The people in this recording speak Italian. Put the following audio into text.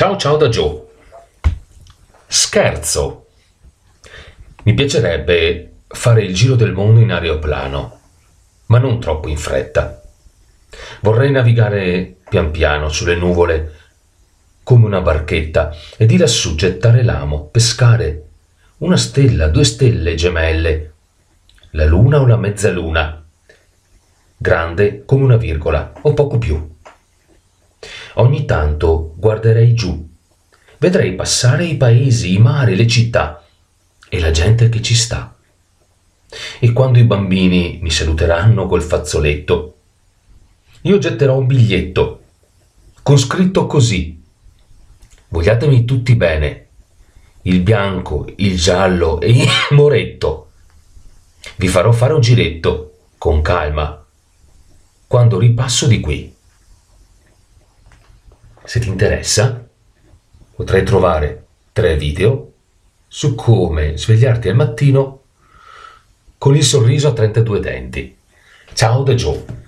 Ciao ciao da Joe. Scherzo. Mi piacerebbe fare il giro del mondo in aeroplano, ma non troppo in fretta. Vorrei navigare pian piano sulle nuvole come una barchetta e di lassù gettare l'amo, pescare una stella, due stelle gemelle, la luna o la mezzaluna, grande come una virgola o poco più. Ogni tanto guarderei giù, vedrei passare i paesi, i mari, le città e la gente che ci sta. E quando i bambini mi saluteranno col fazzoletto, io getterò un biglietto con scritto così. Vogliatemi tutti bene, il bianco, il giallo e il moretto. Vi farò fare un giretto, con calma, quando ripasso di qui. Se ti interessa, potrai trovare tre video su come svegliarti al mattino con il sorriso a 32 denti. Ciao da Joe.